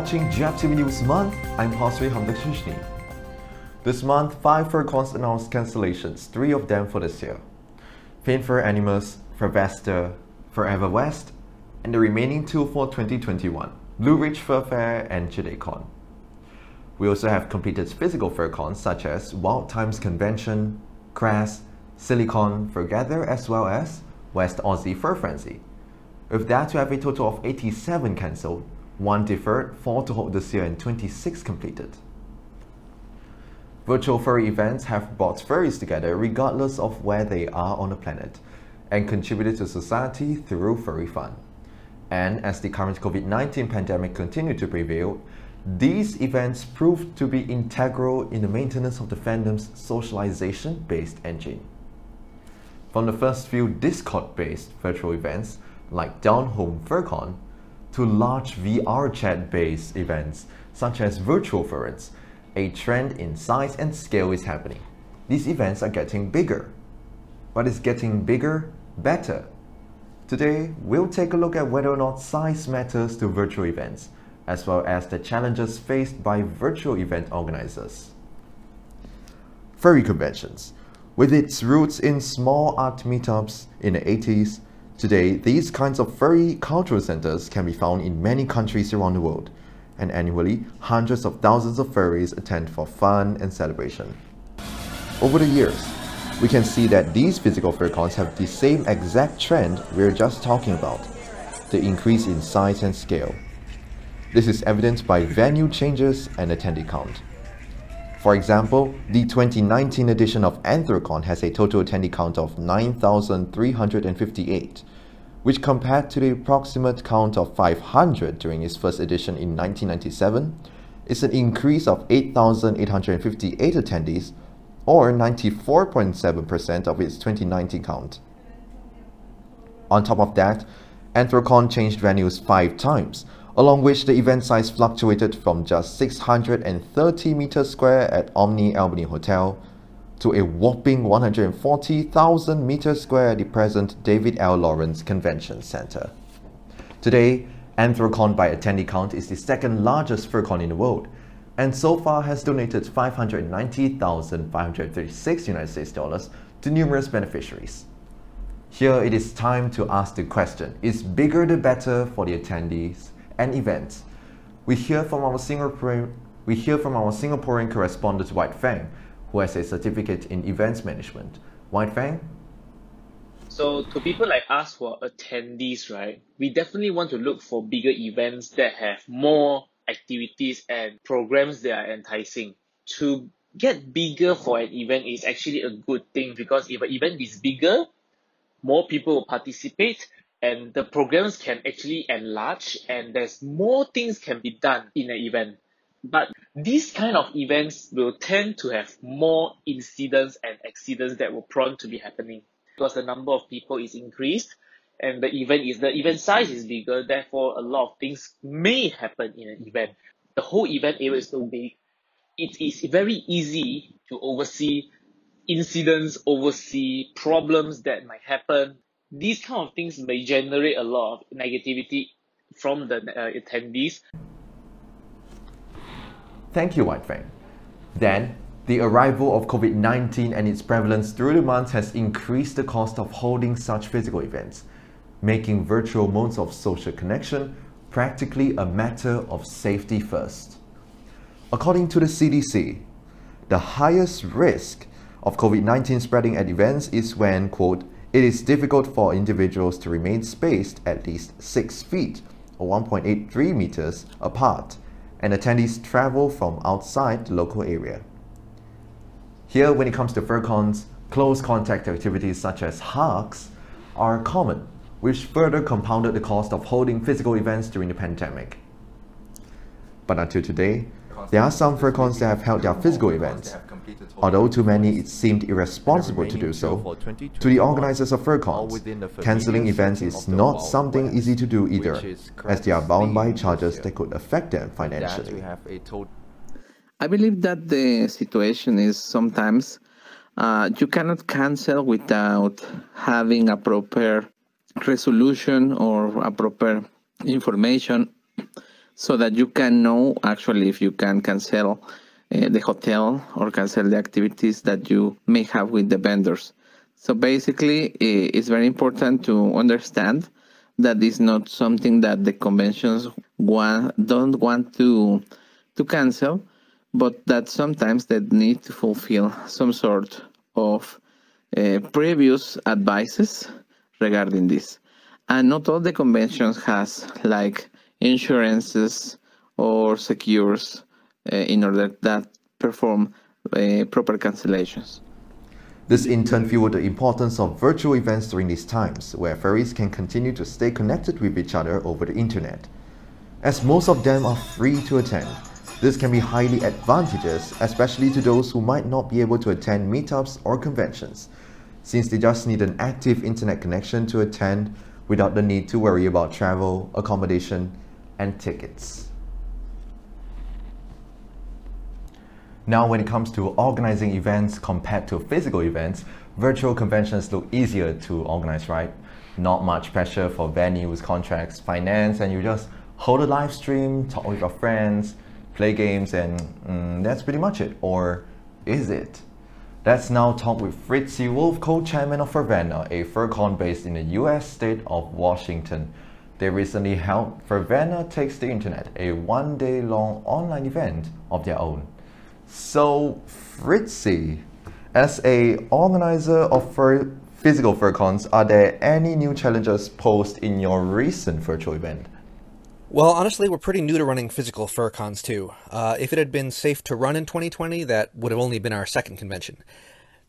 Watching GFTV News Month. I'm Pasri Hamdakshishni. This month, five FurCons announced cancellations, three of them for this year. Faint Fur Animals, Furvesta, Forever West, and the remaining two for 2021, Blue Ridge Fur Fair and JIDECon. We also have completed physical FurCons such as Wild Times Convention, Crass, Silicon Furgather as well as West Aussie Fur Frenzy. With that, we have a total of 87 cancelled, 1 deferred, 4 to hold this year and 26 completed. Virtual furry events have brought furries together regardless of where they are on the planet and contributed to society through furry fun. And as the current COVID-19 pandemic continued to prevail, these events proved to be integral in the maintenance of the fandom's socialization-based engine. From the first few Discord-based virtual events like Down Home FurCon to large VR chat-based events such as Virtual Furrets, a trend in size and scale is happening. These events are getting bigger. But is getting bigger better? Today, we'll take a look at whether or not size matters to virtual events, as well as the challenges faced by virtual event organizers. Furry conventions. With its roots in small art meetups in the 80s, today these kinds of furry cultural centers can be found in many countries around the world, and annually hundreds of thousands of furries attend for fun and celebration. Over the years, we can see that these physical FurCons have the same exact trend we're just talking about, the increase in size and scale. This is evidenced by venue changes and attendee count. For example, the 2019 edition of Anthrocon has a total attendee count of 9,358, which compared to the approximate count of 500 during its first edition in 1997, is an increase of 8,858 attendees or 94.7% of its 2019 count. On top of that, Anthrocon changed venues five times, along which the event size fluctuated from just 630 meters square at Omni Albany Hotel to a whopping 140,000 meters square at the present David L. Lawrence Convention Center. Today, Anthrocon by attendee count is the second largest FurCon in the world, and so far has donated 590,536 United States dollars to numerous beneficiaries. Here it is time to ask the question, is bigger the better for the attendees and events? We hear from our Singaporean, we hear from our Singaporean correspondent White Fang, who has a certificate in events management. White Fang? So to people like us who are attendees, right, we definitely want to look for bigger events that have more activities and programs that are enticing. To get bigger for an event is actually a good thing because if an event is bigger, more people will participate and the programs can actually enlarge and there's more things can be done in an event. But these kind of events will tend to have more incidents and accidents that will prone to be happening because the number of people is increased and the event is the event size is bigger, therefore a lot of things may happen in an event. The whole event area is so big. It is very easy to oversee incidents, oversee problems that might happen. These kind of things may generate a lot of negativity from the uh, attendees. Thank you, White Fang. Then, the arrival of COVID-19 and its prevalence through the months has increased the cost of holding such physical events making virtual modes of social connection practically a matter of safety first. According to the CDC, the highest risk of COVID-19 spreading at events is when, quote, it is difficult for individuals to remain spaced at least 6 feet or 1.83 meters apart and attendees travel from outside the local area. Here, when it comes to FurCons, close contact activities such as hugs are common which further compounded the cost of holding physical events during the pandemic. But until today, there are some FurCons that have held their physical events. Although to many it seemed irresponsible to do so, to the organizers of FurCons, cancelling events is not something easy to do either, as they are bound by charges that could affect them financially. I believe that the situation is sometimes uh, you cannot cancel without having a proper resolution or a proper information so that you can know actually if you can cancel uh, the hotel or cancel the activities that you may have with the vendors. So basically, it's very important to understand that is not something that the conventions want, don't want to to cancel, but that sometimes they need to fulfill some sort of uh, previous advices regarding this. And not all the conventions has like insurances or secures uh, in order that perform uh, proper cancellations. This in turn fueled the importance of virtual events during these times, where furries can continue to stay connected with each other over the internet. As most of them are free to attend, this can be highly advantageous, especially to those who might not be able to attend meetups or conventions, since they just need an active internet connection to attend without the need to worry about travel, accommodation, and tickets. Now, when it comes to organizing events compared to physical events, virtual conventions look easier to organize, right? Not much pressure for venues, contracts, finance, and you just hold a live stream, talk with your friends, play games, and mm, that's pretty much it. Or is it? Let's now talk with Fritzy Wolf, co-chairman of Furvana, a FurCon based in the US state of Washington. They recently held Furvana Takes the Internet, a one-day long online event of their own. So, Fritzy, as a organizer of fur, physical FurCons, are there any new challenges posed in your recent virtual event? Well, honestly, we're pretty new to running physical FurCons too. Uh, if it had been safe to run in 2020, that would have only been our second convention.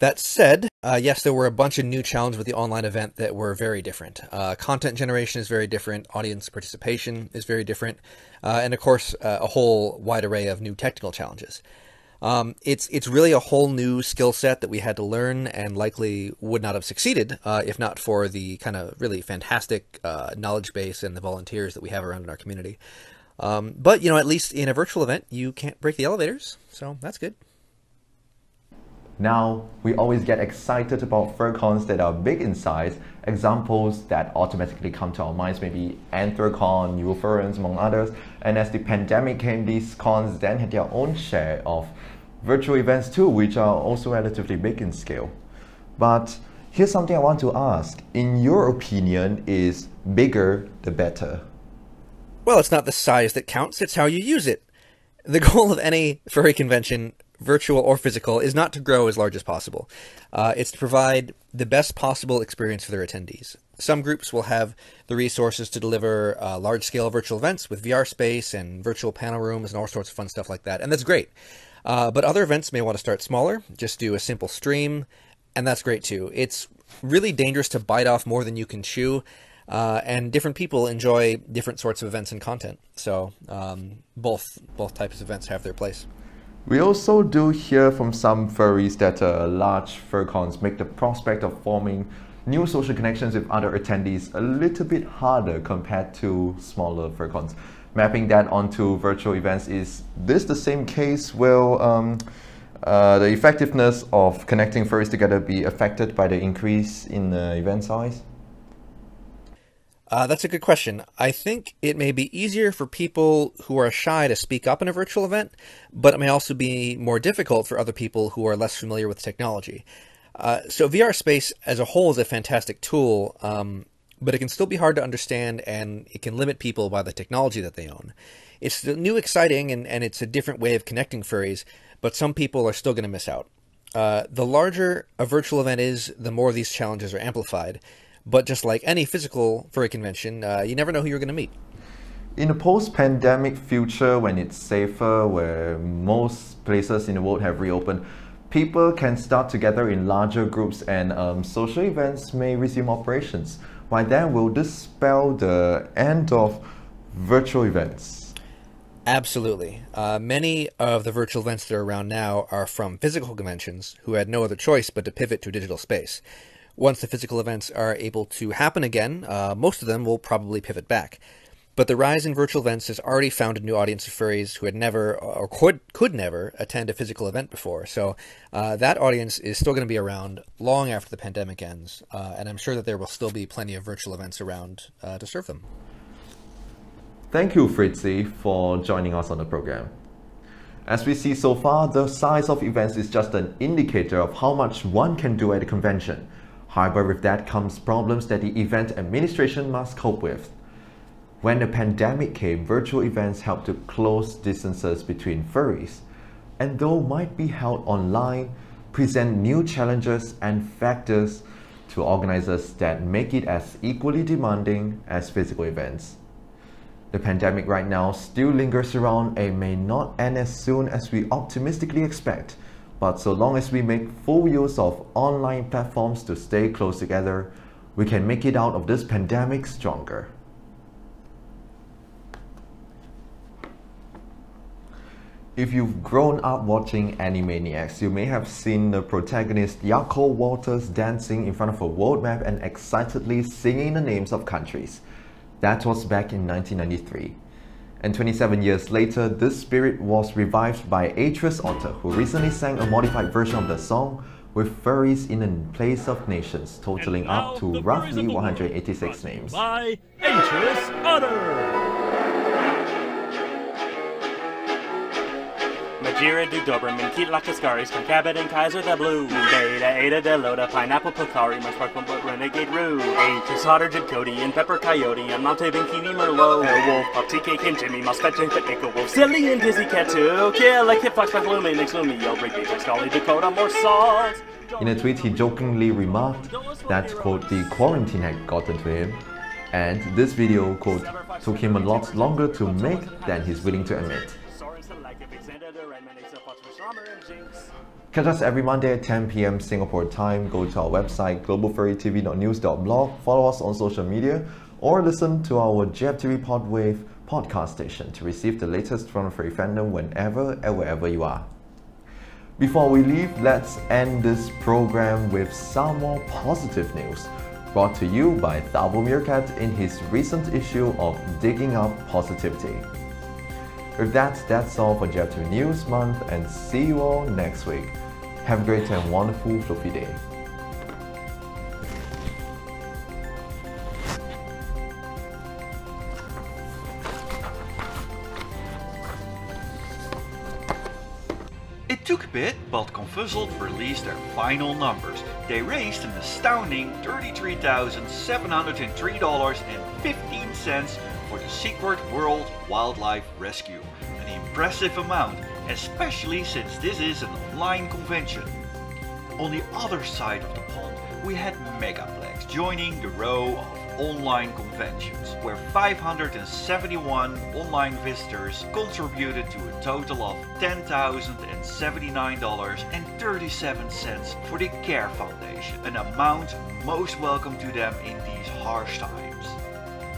That said, uh, yes, there were a bunch of new challenges with the online event that were very different. Uh, content generation is very different, audience participation is very different, uh, and of course, uh, a whole wide array of new technical challenges. Um, it's it's really a whole new skill set that we had to learn and likely would not have succeeded uh, if not for the kind of really fantastic uh, knowledge base and the volunteers that we have around in our community. Um, but you know, at least in a virtual event, you can't break the elevators, so that's good. Now, we always get excited about FurCons that are big in size. Examples that automatically come to our minds may be Anthrocon, Eurofurence, among others. And as the pandemic came, these cons then had their own share of virtual events too, which are also relatively big in scale. But here's something I want to ask. In your opinion, is bigger the better? Well, it's not the size that counts, it's how you use it. The goal of any furry convention, virtual or physical, is not to grow as large as possible. Uh, it's to provide the best possible experience for their attendees. Some groups will have the resources to deliver uh, large scale virtual events with VR space and virtual panel rooms and all sorts of fun stuff like that, and that's great. Uh, but other events may want to start smaller, just do a simple stream, and that's great too. It's really dangerous to bite off more than you can chew, uh, and different people enjoy different sorts of events and content. So um, both both types of events have their place. We also do hear from some furries that uh, large FurCons make the prospect of forming new social connections with other attendees a little bit harder compared to smaller FurCons mapping that onto virtual events, is this the same case? Will um, uh, the effectiveness of connecting furries together be affected by the increase in the event size? Uh, that's a good question. I think it may be easier for people who are shy to speak up in a virtual event, but it may also be more difficult for other people who are less familiar with technology. Uh, so VR Space as a whole is a fantastic tool, um, but it can still be hard to understand and it can limit people by the technology that they own. It's new, exciting, and, and it's a different way of connecting furries, but some people are still going to miss out. Uh, the larger a virtual event is, the more these challenges are amplified. But just like any physical furry convention, uh, you never know who you're going to meet. In a post pandemic future, when it's safer, where most places in the world have reopened, people can start together in larger groups and um, social events may resume operations. By then, will this spell the end of virtual events? Absolutely. Uh, many of the virtual events that are around now are from physical conventions who had no other choice but to pivot to digital space. Once the physical events are able to happen again, uh, most of them will probably pivot back. But the rise in virtual events has already found a new audience of furries who had never or could could never attend a physical event before. So uh, that audience is still going to be around long after the pandemic ends, uh, and I'm sure that there will still be plenty of virtual events around uh, to serve them. Thank you, Fritzi, for joining us on the program. As we see so far, the size of events is just an indicator of how much one can do at a convention. However, with that comes problems that the event administration must cope with. When the pandemic came, virtual events helped to close distances between furries, and though might be held online, present new challenges and factors to organizers that make it as equally demanding as physical events. The pandemic right now still lingers around and may not end as soon as we optimistically expect, but so long as we make full use of online platforms to stay close together, we can make it out of this pandemic stronger. If you've grown up watching Animaniacs, you may have seen the protagonist Yakko Walters dancing in front of a world map and excitedly singing the names of countries. That was back in 1993. And 27 years later, this spirit was revived by Atreus Otter, who recently sang a modified version of the song with furries in the place of nations, totaling up to roughly 186 names. By Atreus Otter! Majira du Doberman, Keat Lakaskaris, Concabit and Kaiser the Blue, Beta, Ada, Delota, Pineapple Pocari, Mushparkle, but Renegade Roo, H is Hotter, Jib Cody, and Pepper Coyote, and Monte Binkini Merlot, Wolf, Pop TK, King Jimmy, Muspet, Jake, Nickel Wolf, Silly, and Dizzy Cat 2, Kill, like Hip Fox, Lumi, Nix Lumi, Yo, Beat, Scully, Dakota, more sauce. In a tweet, he jokingly remarked that, quote, the quarantine had gotten to him, and this video, quote, took him a lot longer to make than he's willing to admit. Catch us every Monday at 10 p.m. Singapore time. Go to our website globalfurrytv.news.blog, follow us on social media, or listen to our GFTV Podwave podcast station to receive the latest from the furry fandom whenever and wherever you are. Before we leave, let's end this program with some more positive news brought to you by Thabo Meerkat in his recent issue of Digging Up Positivity. With that, that's all for GFTV News Month and see you all next week. Have a great and wonderful fluffy day. It took a bit, but Confuzzled released their final numbers. They raised an astounding $33,703.15 for the Secret World Wildlife Rescue. Impressive amount, especially since this is an online convention. On the other side of the pond, we had Megaplex joining the row of online conventions, where 571 online visitors contributed to a total of $10,079.37 for the CARE Foundation, an amount most welcome to them in these harsh times.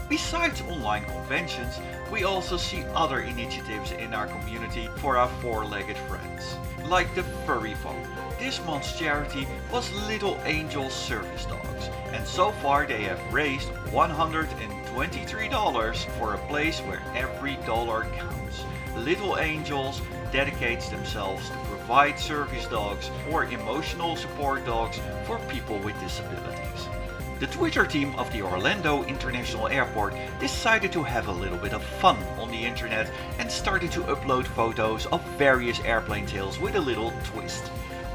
Besides online conventions, we also see other initiatives in our community for our four-legged friends, like the Furry Fund. This month's charity was Little Angels Service Dogs, and so far they have raised $123 for a place where every dollar counts. Little Angels dedicates themselves to provide service dogs or emotional support dogs for people with disabilities. The Twitter team of the Orlando International Airport decided to have a little bit of fun on the internet and started to upload photos of various airplane tails with a little twist.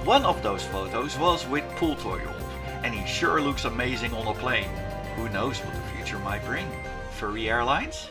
One of those photos was with Pooltoy and he sure looks amazing on a plane. Who knows what the future might bring? Furry Airlines?